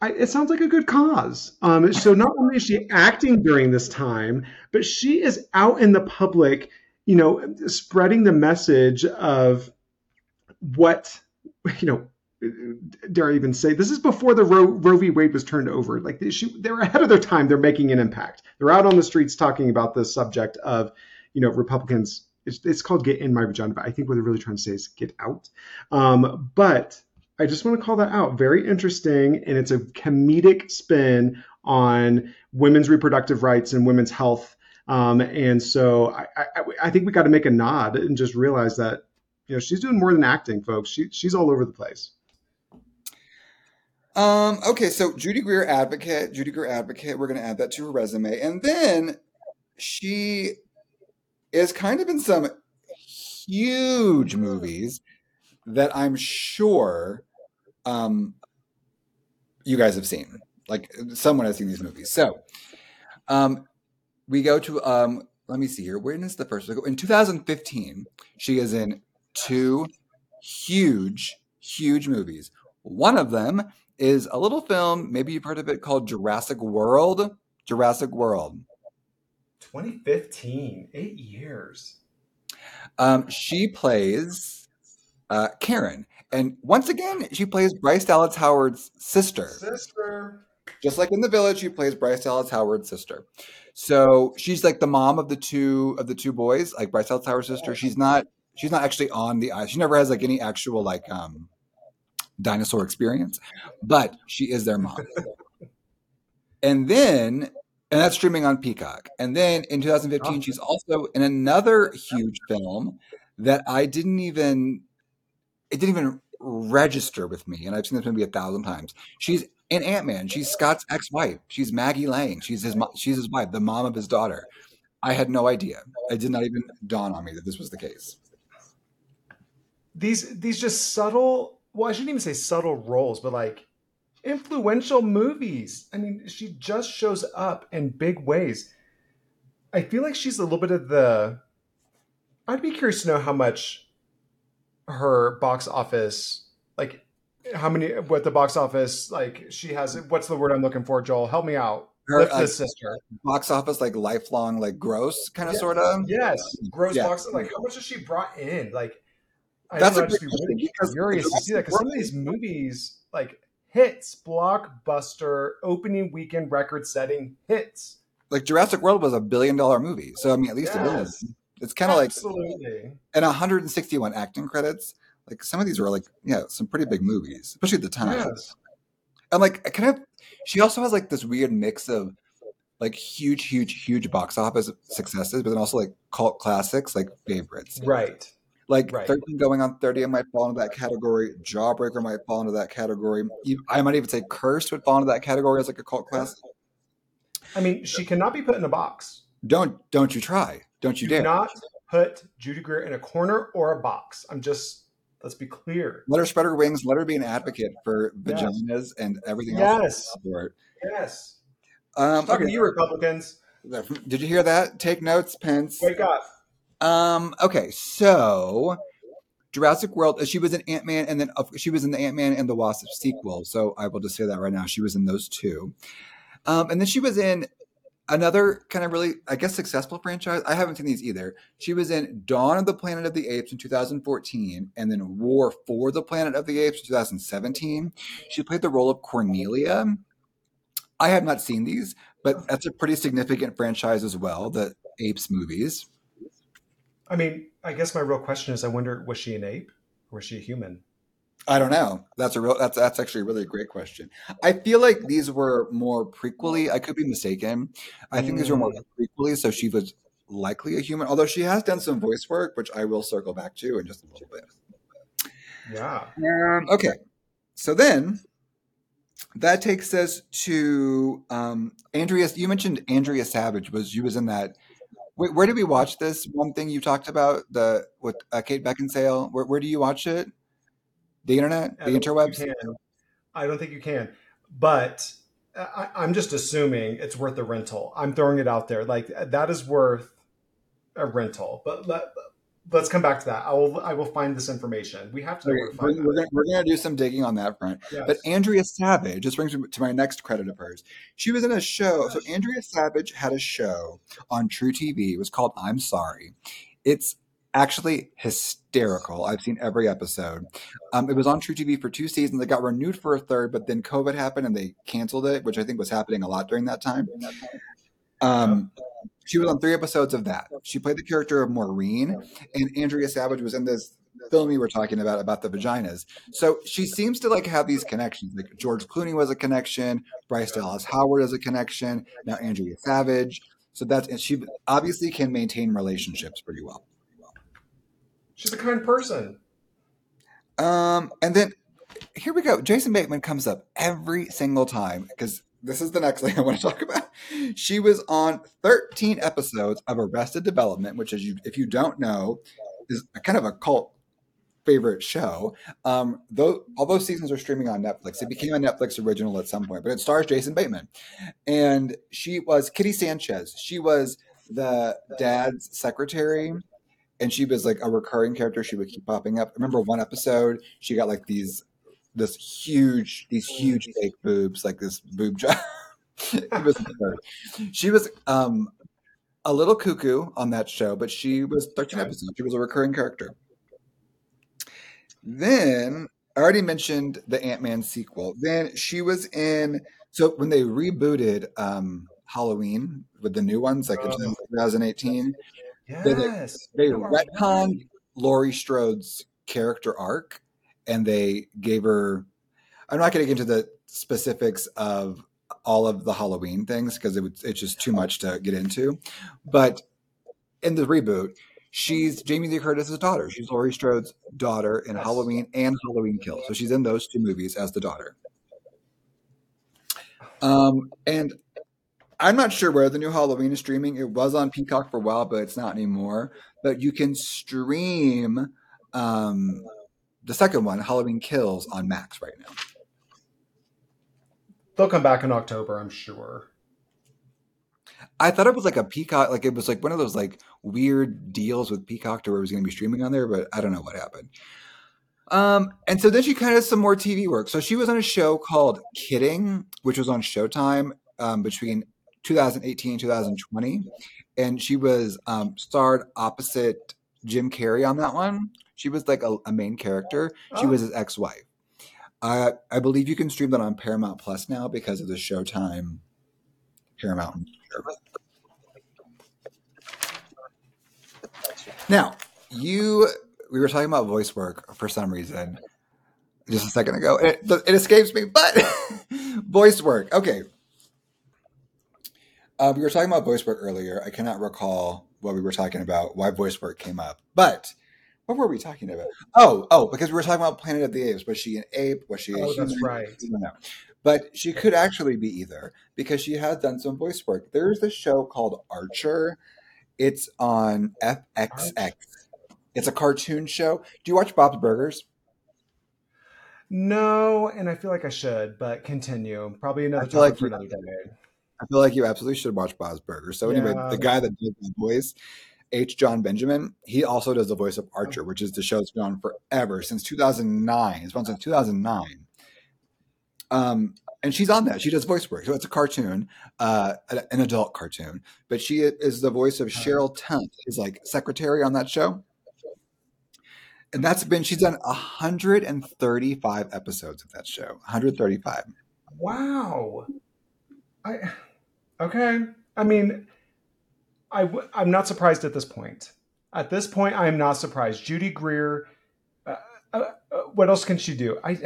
I, it sounds like a good cause. Um, so, not only is she acting during this time, but she is out in the public, you know, spreading the message of what, you know, dare I even say this is before the Roe, Roe v. Wade was turned over. Like they, she, they're ahead of their time. They're making an impact. They're out on the streets talking about the subject of, you know, Republicans. It's, it's called "Get in My Vagina," but I think what they're really trying to say is "Get out." Um, but I just want to call that out. Very interesting, and it's a comedic spin on women's reproductive rights and women's health. Um, and so I, I, I think we got to make a nod and just realize that you know she's doing more than acting, folks. She, she's all over the place. Um, okay, so Judy Greer advocate, Judy Greer advocate, we're going to add that to her resume. And then she is kind of in some huge movies that I'm sure um, you guys have seen. Like someone has seen these movies. So um, we go to, um, let me see here. When is the first? In 2015, she is in two huge, huge movies. One of them is a little film, maybe you've heard of it, called Jurassic World. Jurassic World. 2015, eight years. Um, she plays uh, Karen. And once again, she plays Bryce Dallas Howard's sister. Sister. Just like in the village, she plays Bryce Dallas Howard's sister. So she's like the mom of the two of the two boys, like Bryce Dallas Howard's sister. She's not she's not actually on the ice. She never has like any actual like um dinosaur experience, but she is their mom. and then, and that's streaming on Peacock. And then in 2015, she's also in another huge film that I didn't even, it didn't even register with me. And I've seen this movie a thousand times. She's in Ant Man. She's Scott's ex-wife. She's Maggie Lang. She's his she's his wife, the mom of his daughter. I had no idea. It did not even dawn on me that this was the case. These these just subtle well, I shouldn't even say subtle roles, but like influential movies. I mean, she just shows up in big ways. I feel like she's a little bit of the. I'd be curious to know how much her box office, like, how many, what the box office, like, she has. What's the word I'm looking for, Joel? Help me out. Her uh, sister. Box office, like lifelong, like gross, kind of, yeah, sort of. Yes, gross yeah. box. Like, how much has she brought in? Like, That's a be really curious to see that because some of these movies, like hits, blockbuster, opening weekend record-setting hits. Like Jurassic World was a billion-dollar movie, so I mean, at least yes. a billion. It's kind of like absolutely and 161 acting credits. Like some of these were like yeah, some pretty big movies, especially at the time. Yes. And like kind of, she also has like this weird mix of like huge, huge, huge box office successes, but then also like cult classics, like favorites. Right. Like right. 13 going on 30 might fall into that category. Jawbreaker might fall into that category. I might even say Cursed would fall into that category as like a cult classic. I mean, she cannot be put in a box. Don't don't you try. Don't you Do dare. not put Judy Greer in a corner or a box. I'm just let's be clear. Let her spread her wings. Let her be an advocate for vaginas yes. and everything yes. else. Yes. Yes. Um, okay. to you, Republicans. Did you hear that? Take notes, Pence. Wake up. Um. Okay. So, Jurassic World. She was in Ant Man, and then uh, she was in the Ant Man and the Wasp sequel. So I will just say that right now. She was in those two. Um, and then she was in another kind of really, I guess, successful franchise. I haven't seen these either. She was in Dawn of the Planet of the Apes in 2014, and then War for the Planet of the Apes in 2017. She played the role of Cornelia. I have not seen these, but that's a pretty significant franchise as well. The Apes movies. I mean, I guess my real question is I wonder was she an ape or was she a human? I don't know. That's a real. That's that's actually a really great question. I feel like these were more prequely. I could be mistaken. I think these were more Mm. prequely, so she was likely a human. Although she has done some voice work, which I will circle back to in just a little bit. Yeah. Um, okay, so then that takes us to um, Andrea. You mentioned Andrea Savage was she was in that. Wait, where did we watch this? One thing you talked about the with uh, Kate Beckinsale. Where, where do you watch it? The internet, the don't interwebs. I don't think you can. But I, I'm just assuming it's worth a rental. I'm throwing it out there. Like that is worth a rental. But let, let's come back to that. I will. I will find this information. We have to know Okay, where to we're, find we're that. gonna, we're gonna do some digging on that front. Yes. But Andrea Savage, this brings me to my next credit of hers. She was in a show. So Andrea Savage had a show on truTV. It was called I'm Sorry. It's actually hysterical. I've seen every episode. Um, it was on truTV for two seasons. It got renewed for a third, but then COVID happened and they canceled it, which I think was happening a lot during that time. Um, she was on three episodes of that. She played the character of Maureen, and Andrea Savage was in this film we were talking about about the vaginas. So she seems to like have these connections. Like George Clooney was a connection, Bryce Dallas Howard is a connection, now Andrea Savage. So that's and she obviously can maintain relationships pretty well. She's a kind person. Um, and then here we go. Jason Bateman comes up every single time because this is the next thing I want to talk about. She was on 13 episodes of Arrested Development, which is you if you don't know, is a kind of a cult favorite show. Um, though all those seasons are streaming on Netflix. It became a Netflix original at some point, but it stars Jason Bateman. And she was Kitty Sanchez. She was the dad's secretary and she was like a recurring character. She would keep popping up. I remember one episode, she got like these, this huge, these huge fake boobs, like this boob job. was. She was um, a little cuckoo on that show, but she was 13 episodes. She was a recurring character. Then I already mentioned the Ant Man sequel. Then she was in. So when they rebooted um, Halloween with the new ones, like in Oh. 2018, They- Yes. they You are retconned. Laurie Strode's character arc and they gave her I'm not going to get into the specifics of all of the Halloween things because it would, it's just too much to get into. But in the reboot, she's Jamie Lee Curtis's daughter. She's Laurie Strode's daughter in. Halloween and Halloween Kills. So she's in those two movies as the daughter. Um, and I'm not sure where the new Halloween is streaming. It was on Peacock for a while, but it's not anymore. But you can stream um, the second one, Halloween Kills, on Max right now. They'll come back in October, I'm sure. I thought it was like a Peacock, like it was like one of those like weird deals with Peacock to where it was going to be streaming on there, but I don't know what happened. Um, and so then she kind of has some more TV work. So she was on a show called Kidding, which was on Showtime um, between 2018 and 2020, and she was um, starred opposite Jim Carrey on that one. She was like a, a main character. She Oh. was his ex-wife. Uh, I believe you can stream that on Paramount Plus now because of the Showtime Paramount service. Now, you we were talking about voice work for some reason just a second ago. It, it escapes me, but voice work. Okay. Uh, we were talking about voice work earlier. I cannot recall what we were talking about, why voice work came up. But what were we talking about? Oh, oh, because we were talking about Planet of the Apes. Was she an ape? Was she a Oh, that's right. I. But she could actually be either because she has done some voice work. There's this show called Archer. It's on FXX. It's a cartoon show. Do you watch Bob's Burgers? No, and I feel like I should, but continue. Probably another I feel topic like for you- another day. I feel like you absolutely should watch Bob's Burgers. So anyway, Yeah. the guy that does the voice, H. Jon Benjamin, he also does the voice of Archer, which is the show that's been on forever since 2009. It's been on since 2009. Um, and she's on that. She does voice work. So it's a cartoon, uh, an adult cartoon. But she is the voice of Cheryl Tunt, is like secretary on that show. And that's been she's done 135 episodes of that show. 135. Wow. I okay. I mean, I w- I'm not surprised at this point. At this point, I am not surprised. Judy Greer. Uh, uh, uh, what else can she do? I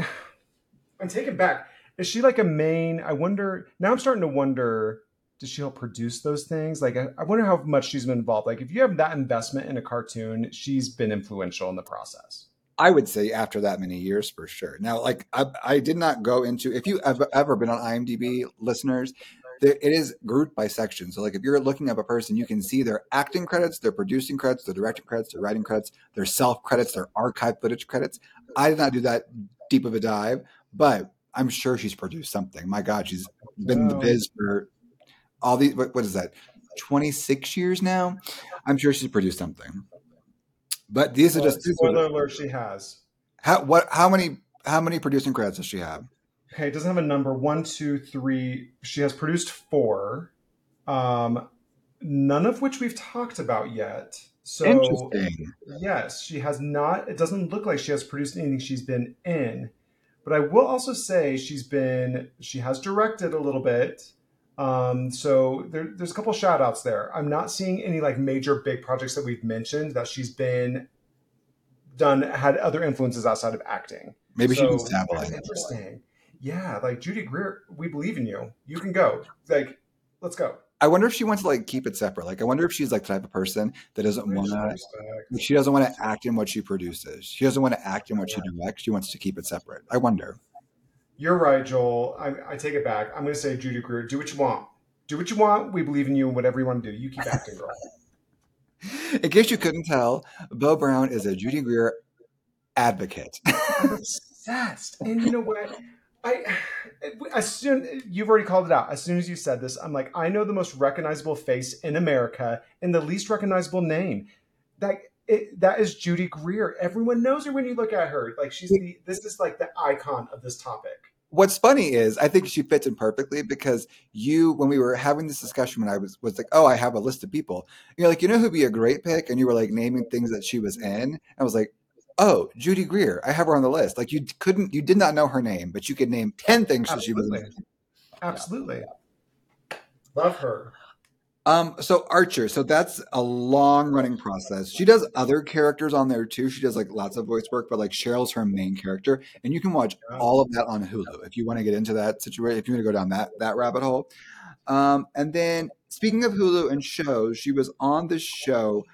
I'm taken back. Is she like a main? I wonder. Now I'm starting to wonder. Does she help produce those things? Like, I, I wonder how much she's been involved. Like, if you have that investment in a cartoon, she's been influential in the process. I would say after that many years for sure. Now, like I, I did not go into if you have ever been on IMDb, listeners, it is grouped by section. So, like if you're looking up a person, you can see their acting credits, their producing credits, their directing credits, their writing credits, their self credits, their archive footage credits. I did not do that deep of a dive, but I'm sure she's produced something. My God, she's been in the biz for all these. What, what is that? 26 years now. I'm sure she's produced something. But these well, are just spoiler alert. She has. How what? How many? How many producing credits does she have? Okay, it doesn't have a number. One, two, three. She has produced four, um, none of which we've talked about yet. So, Interesting. yes, she has not. It doesn't look like she has produced anything she's been in. But I will also say she's been. She has directed a little bit. Um, so there, there's a couple shout outs there. I'm not seeing any like major big projects that we've mentioned that she's been done had other influences outside of acting. Maybe so, she can dabble in. Interesting. Yeah, like Judy Greer, we believe in you. You can go. Like, let's go. I wonder if she wants to like keep it separate. Like, I wonder if she's like the type of person that doesn't want to. She doesn't want to act in what she produces. She doesn't want to act in what yeah. she directs. She wants to keep it separate. I wonder. You're right, Joel. I, I take it back. I'm going to say Judy Greer. Do what you want. Do what you want. We believe in you and whatever you want to do. You keep acting, girl. in case you couldn't tell, Beau Brown is a Judy Greer advocate. Obsessed. And you know what? I as soon you've already called it out. As soon as you said this, I'm like, I know the most recognizable face in America and the least recognizable name. That it, that is Judy Greer. Everyone knows her when you look at her. Like she's the this is like the icon of this topic. What's funny is I think she fits in perfectly because you when we were having this discussion when I was was like, oh, I have a list of people. You're like, you know who'd be a great pick, and you were like naming things that she was in. I was like, oh, Judy Greer, I have her on the list. Like you couldn't, you did not know her name, but you could name 10 things that she was in. Absolutely. Love her. Um, so Archer, so that's a long running process. She does other characters on there too. She does like lots of voice work, but like Cheryl's her main character, and you can watch all of that on Hulu if you want to get into that situation. If you want to go down that that rabbit hole. Um, and then speaking of Hulu and shows, she was on the show.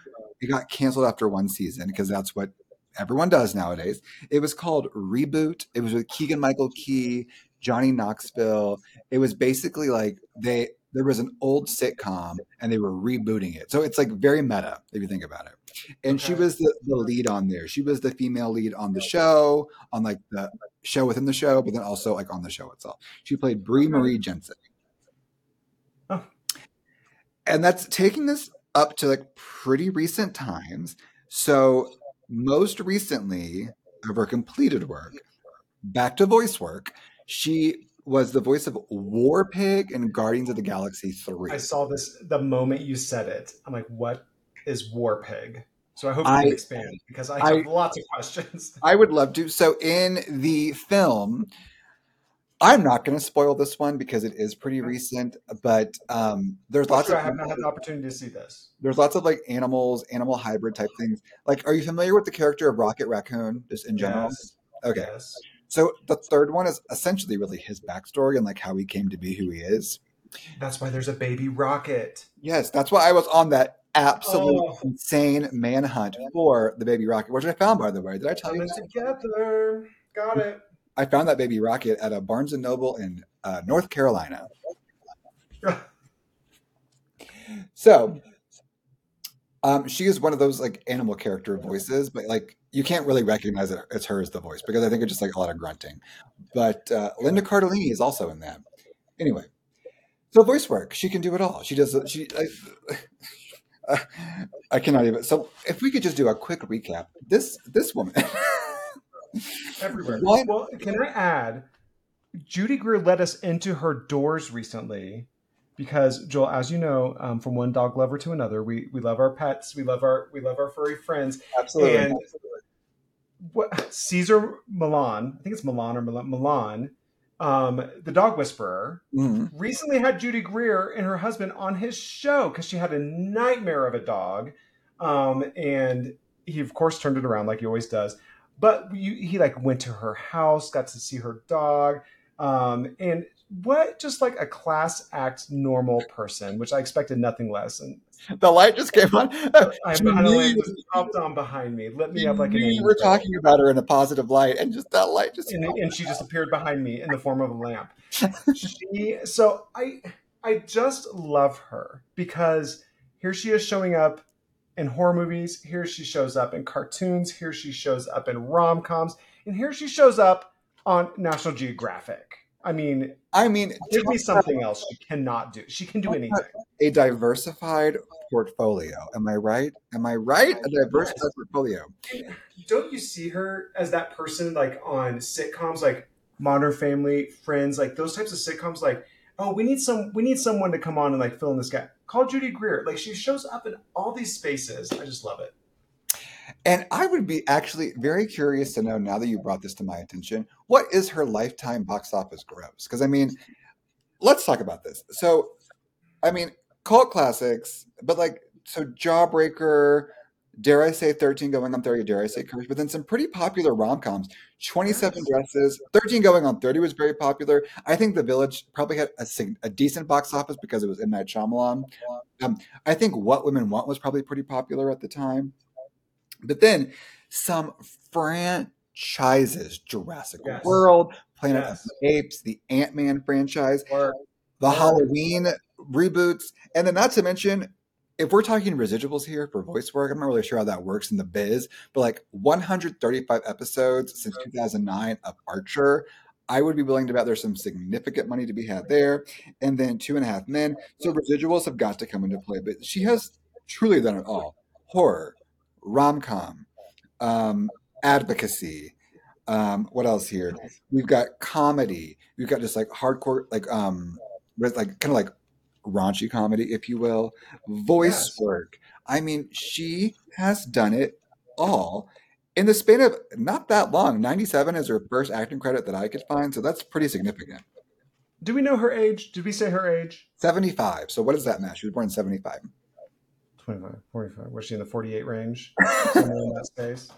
It got canceled after one season because that's what everyone does nowadays. It was called Reboot. It was with Keegan Michael Key, Johnny Knoxville. It was basically like they there was an old sitcom and they were rebooting it. So it's like very meta if you think about it. And okay. she was the, the lead on there. She was the female lead on the show, on like the show within the show, but then also like on the show itself. She played Bree Marie Jensen. Oh. And that's taking this up to like pretty recent times. So most recently of her completed work, back to voice work, she was the voice of War Pig in Guardians of the Galaxy 3. I saw this the moment you said it. I'm like, what is War Pig? So I hope you I, expand because I have I, lots of questions. I would love to. So in the film, I'm not going to spoil this one because it is pretty recent, but um, there's lots sure of. I have not had the opportunity to see this. There's lots of like animals, animal hybrid type things. Like, are you familiar with the character of Rocket Raccoon, just in general? Yes. Okay. Yes. So the third one is essentially really his backstory and like how he came to be who he is. That's why there's a baby rocket. Yes, that's why I was on that absolute oh. insane manhunt for the baby rocket, which I found by the way. Did I tell Coming you? Together, got it. I found that baby rocket at a Barnes and Noble in uh, North Carolina. so, um, she is one of those like animal character voices, but like you can't really recognize it as her as the voice because I think it's just like a lot of grunting. But uh, Linda Cardellini is also in that. Anyway, so voice work, she can do it all. She does. She. I, I cannot even. So if we could just do a quick recap, this this woman. everywhere. What? Well, can I add? Judy Greer let us into her doors recently because Joel, as you know, um, from one dog lover to another, we we love our pets, we love our we love our furry friends. Absolutely. And what Cesar Millan, I think it's Milan or Milan, Milan um, the dog whisperer, mm-hmm. recently had Judy Greer and her husband on his show because she had a nightmare of a dog, um, and he of course turned it around like he always does. But you, he like went to her house, got to see her dog, um, and what just like a class act normal person, which I expected nothing less. And the light just came on. I'm kind just popped on behind me, lit me up like an You were talking about her in a positive light, and just that light just and, and she just appeared behind me in the form of a lamp. she so I I just love her because here she is showing up in horror movies, here she shows up in cartoons, here she shows up in rom coms, and here she shows up on National Geographic. I mean, I mean, give me something else she cannot do. She can do anything. A diversified portfolio. Am I right? Am I right? A diversified yes. portfolio. Don't you see her as that person like on sitcoms like Modern Family, Friends, like those types of sitcoms? Like, oh, we need some, we need someone to come on and like fill in this gap. Call Judy Greer. Like she shows up in all these spaces. I just love it. And I would be actually very curious to know now that you brought this to my attention, what is her lifetime box office gross? Because I mean, let's talk about this. So, I mean, cult classics, but like, so Jawbreaker, dare I say 13 going on 30, dare I say Courage, but then some pretty popular rom coms. 27 Dresses, 13 going on 30 was very popular. I think The Village probably had a, a decent box office because it was M. Night Shyamalan. Um, I think What Women Want was probably pretty popular at the time. But then some franchises Jurassic yes. World, Planet yes. of the Apes, the Ant Man franchise, or, the Halloween reboots, and then not to mention, if we're talking residuals here for voice work, I'm not really sure how that works in the biz, but like 135 episodes since 2009 of Archer. I would be willing to bet there's some significant money to be had there. And then Two and a Half Men. So residuals have got to come into play. But she has truly done it all horror, rom com, um, advocacy. Um, what else here? We've got comedy. We've got just like hardcore, like um, like kind of like raunchy comedy, if you will, voice yes. work. I mean, she has done it all in the span of not that long. 97 is her first acting credit that I could find, so that's pretty significant. Do we know her age? Did we say her age? 75. So what does that match? She was born in 75. 25, 45. Was she in the 48 range? In that space.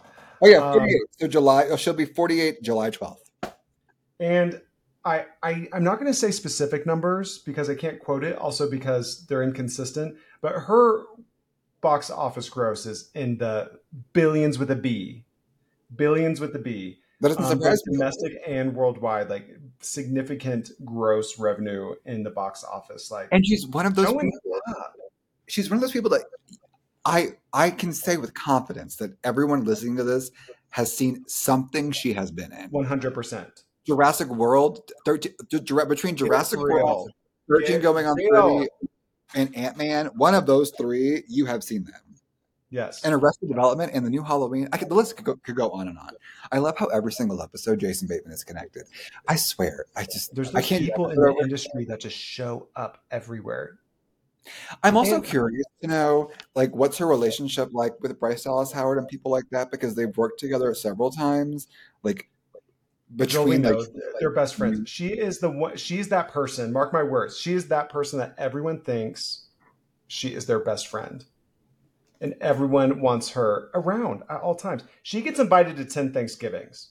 Oh, yeah, 48. Um, so July, oh, she'll be 48 July 12th. And I, I I'm not going to say specific numbers because I can't quote it. Also because they're inconsistent. But her box office gross is in the billions with a B, billions with the B. That doesn't um, surprise me. Domestic and worldwide, like significant gross revenue in the box office. Like, and she's one of those. People, she's one of those people that I I can say with confidence that everyone listening to this has seen something she has been in. One hundred percent. Jurassic World, 13, between Jurassic World, 13 going on 30, and Ant Man, one of those three, you have seen them. Yes. And Arrested Development and the new Halloween. I could, the list could go, could go on and on. I love how every single episode Jason Bateman is connected. I swear, I just there's I can't people in the industry that just show up everywhere. I'm also and, curious to know, like, what's her relationship like with Bryce Dallas Howard and people like that because they've worked together several times. Like, between like, they're best friends. She is the one. She's that person. Mark my words. She is that person that everyone thinks she is their best friend, and everyone wants her around at all times. She gets invited to ten Thanksgivings.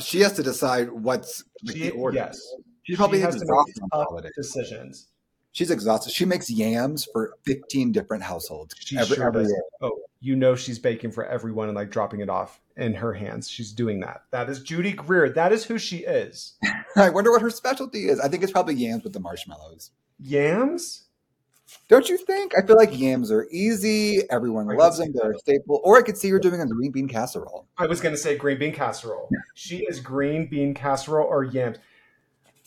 She has to decide what's she, the order. Yes, she probably she has to make tough decisions. She's exhausted. She makes yams for 15 different households she every, sure every year. Oh, you know she's baking for everyone and like dropping it off in her hands. She's doing that. That is Judy Greer. That is who she is. I wonder what her specialty is. I think it's probably yams with the marshmallows. Yams? Don't you think? I feel like yams are easy. Everyone loves them. They're a staple. Or I could see her doing a green bean casserole. I was going to say green bean casserole. She is green bean casserole or yams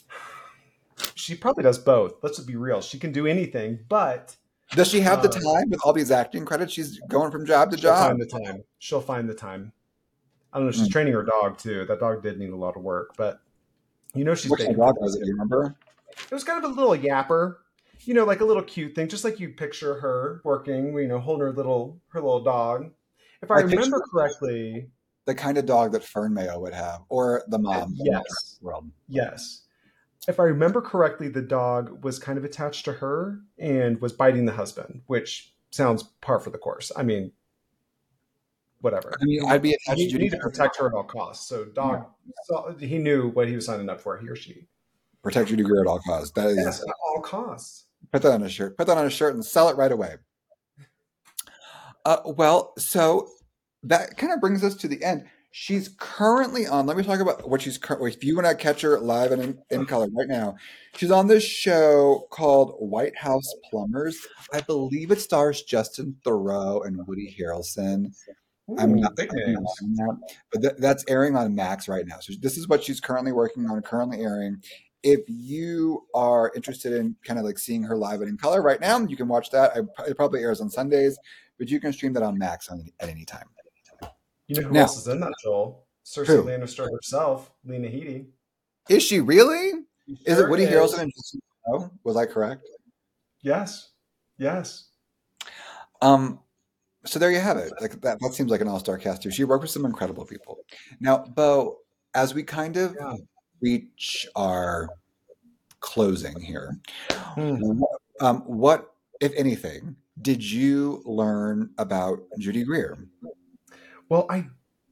she probably does both. Let's just be real. She can do anything, but does she have uh, the time with all these acting credits? She's going from job to job. Find the time. She'll find the time. I don't know. She's mm. training her dog too. That dog did need a lot of work, but you know she's. Of dog was it? You remember? It was kind of a little yapper. You know, like a little cute thing, just like you picture her working. You know, holding her little her little dog. If I, I remember correctly, the kind of dog that Fern Mayo would have, or the mom. Yes. World. Yes if I remember correctly, the dog was kind of attached to her and was biting the husband, which sounds par for the course. I mean, whatever. I mean, I'd be attached he, to you need to protect her at all costs. So dog, so he knew what he was signing up for. He or she. protect Judy Greer at all costs. That is Yes, at all costs. put that on a shirt. Put that on a shirt and sell it right away. Uh, well, so that kind of brings us to the end. She's currently on. Let me talk about what she's. If you want to catch her live and in, in color right now, she's on this show called White House Plumbers. I believe it stars Justin Theroux and Woody Harrelson. I'm Ooh, not I'm not but th- that's airing on Max right now. So this is what she's currently working on, currently airing. If you are interested in kind of like seeing her live and in color right now, you can watch that. I, it probably airs on Sundays, but you can stream that on Max on, at any time. You know who Now- else is in that, show? Cersei Who? Lannister herself, Lena Headey. Is she really? Is Sure it Woody is. Harrelson and Justin Theroux? Was I correct? Yes. Yes. Um, so there you have it. Like that, that seems like an all-star cast too. She worked with some incredible people. Now, Beau, as we kind of Yeah. reach our closing here, what, um, what, if anything, did you learn about Judy Greer? Well, I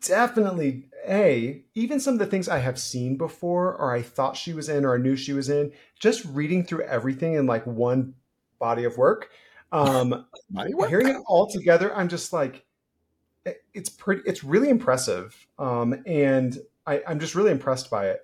definitely a even some of the things I have seen before, or I thought she was in, or I knew she was in. Just reading through everything in like one body of work, um, Body work? hearing it all together, I'm just like, it's pretty. It's really impressive, um, and I, I'm just really impressed by it.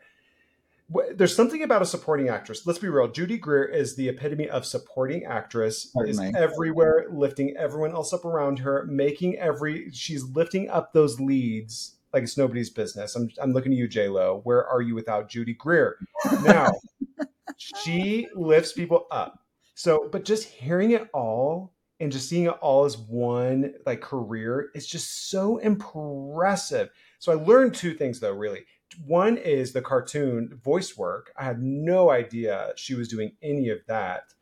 There's something about a supporting actress. Let's be real. Judy Greer is the epitome of supporting actress. Is Certainly. everywhere, lifting everyone else up around her, making every. She's lifting up those leads like it's nobody's business. I'm, I'm looking at you, J Lo. Where are you without Judy Greer? Now, she lifts people up. So, but just hearing it all and just seeing it all as one like career is just so impressive. So I learned two things though, really. One is the cartoon voice work. I had no idea she was doing any of that.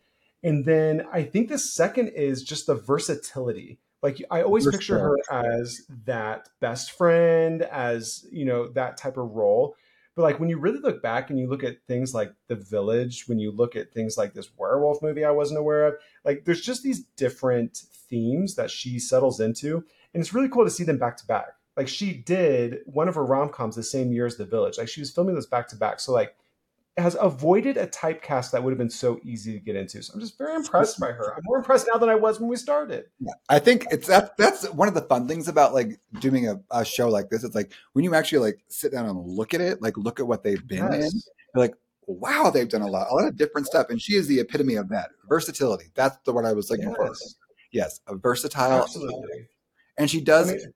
And then I think the second is just the versatility. Like I always picture her as that best friend, as you know, that type of role. But like when you really look back and you look at things like The Village, when you look at things like this werewolf movie I wasn't aware of, like there's just these different themes that she settles into. And it's really cool to see them back to back. Like she did one of her rom coms the same year as The Village. Like she was filming those back to back. So like has avoided a typecast that would have been so easy to get into. So I'm just very impressed by her. I'm more impressed now than I was when we started. Yeah. I think it's that that's one of the fun things about like doing a, a show like this. It's like when you actually like sit down and look at it, like look at what they've been in, you're like, wow, they've done a lot, a lot of different stuff. And she is the epitome of that. Versatility. That's the word I was looking for. Yes. Yes, a versatile. Absolutely. And she does I mean,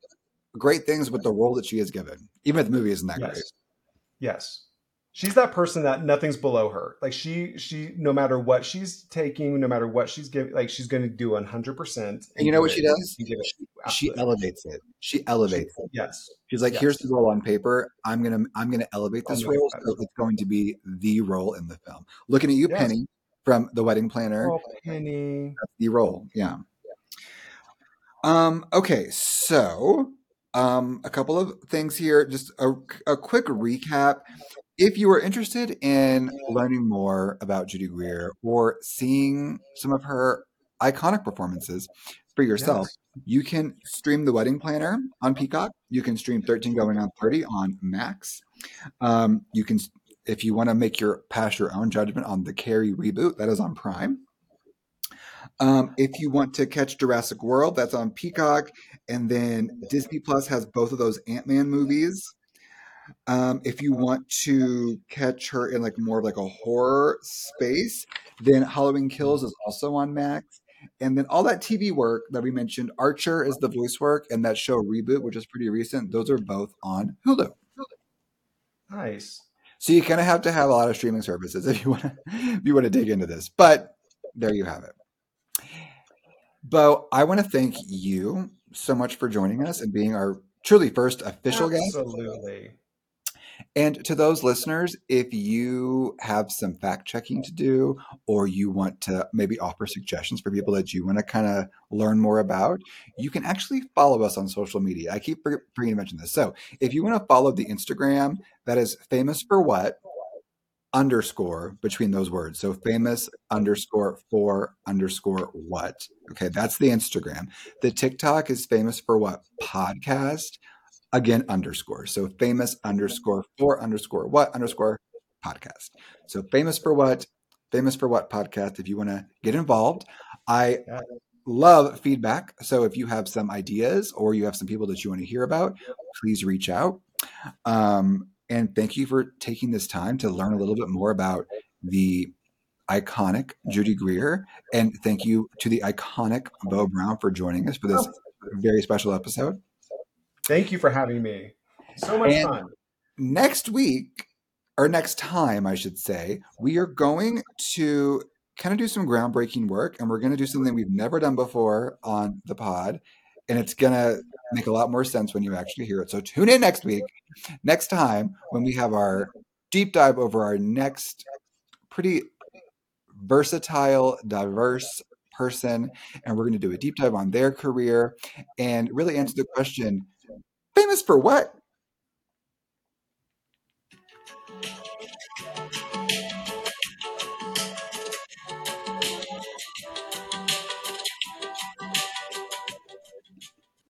great things with the role that she is given. Even if the movie isn't that great. yes. Yes. She's that person that nothing's below her. Like she, she, no matter what she's taking, no matter what she's giving, like she's going to do 100%. And you know what she does? It, She elevates it. She elevates it. Yes. She's like, Yes. here's the role on paper. I'm gonna I'm gonna elevate this I'll make it role so it's going to be the role in the film. Looking at you, Yes. Penny, from The Wedding Planner. Oh, Penny. That's the role. Yeah. Um, okay, so um a couple of things here. Just a, a quick recap. If you are interested in learning more about Judy Greer or seeing some of her iconic performances for yourself, Yes. you can stream The Wedding Planner on Peacock. You can stream 13 Going on 30 on Max. Um, you can, if you want to make your pass your own judgment on the Carrie reboot, that is on Prime. Um, if you want to catch Jurassic World, that's on Peacock, and then Disney Plus has both of those Ant Man movies. Um, if you want to catch her in like more of like a horror space, then Halloween Kills is also on Max. And then all that TV work that we mentioned, Archer is the voice work, and that show Reboot, which is pretty recent, those are both on Hulu. Nice. So you kind of have to have a lot of streaming services if you want to if you want to dig into this. But there you have it. Beau, I want to thank you so much for joining us and being our truly first official guest. Absolutely. And to those listeners, if you have some fact checking to do, or you want to maybe offer suggestions for people that you want to kind of learn more about, you can actually follow us on social media. I keep forgetting to mention this. So if you want to follow the Instagram, that is famous for what? Underscore between those words. So famous underscore for underscore what. Okay, that's the Instagram. The TikTok is famous for what podcast. Again, underscore. So famous underscore for underscore what underscore podcast. So famous for what, famous for what podcast. If you want to get involved, I love feedback. So if you have some ideas or you have some people that you want to hear about, please reach out. Um, and thank you for taking this time to learn a little bit more about the iconic Judy Greer. And thank you to the iconic Beau Brown for joining us for this very special episode. Thank you for having me. So much and fun. Next week, or next time, I should say, we are going to kind of do some groundbreaking work and we're going to do something we've never done before on the pod and it's going to make a lot more sense when you actually hear it. So tune in next week, next time when we have our deep dive over our next pretty versatile, diverse person, and we're going to do a deep dive on their career and really answer the question famous for what?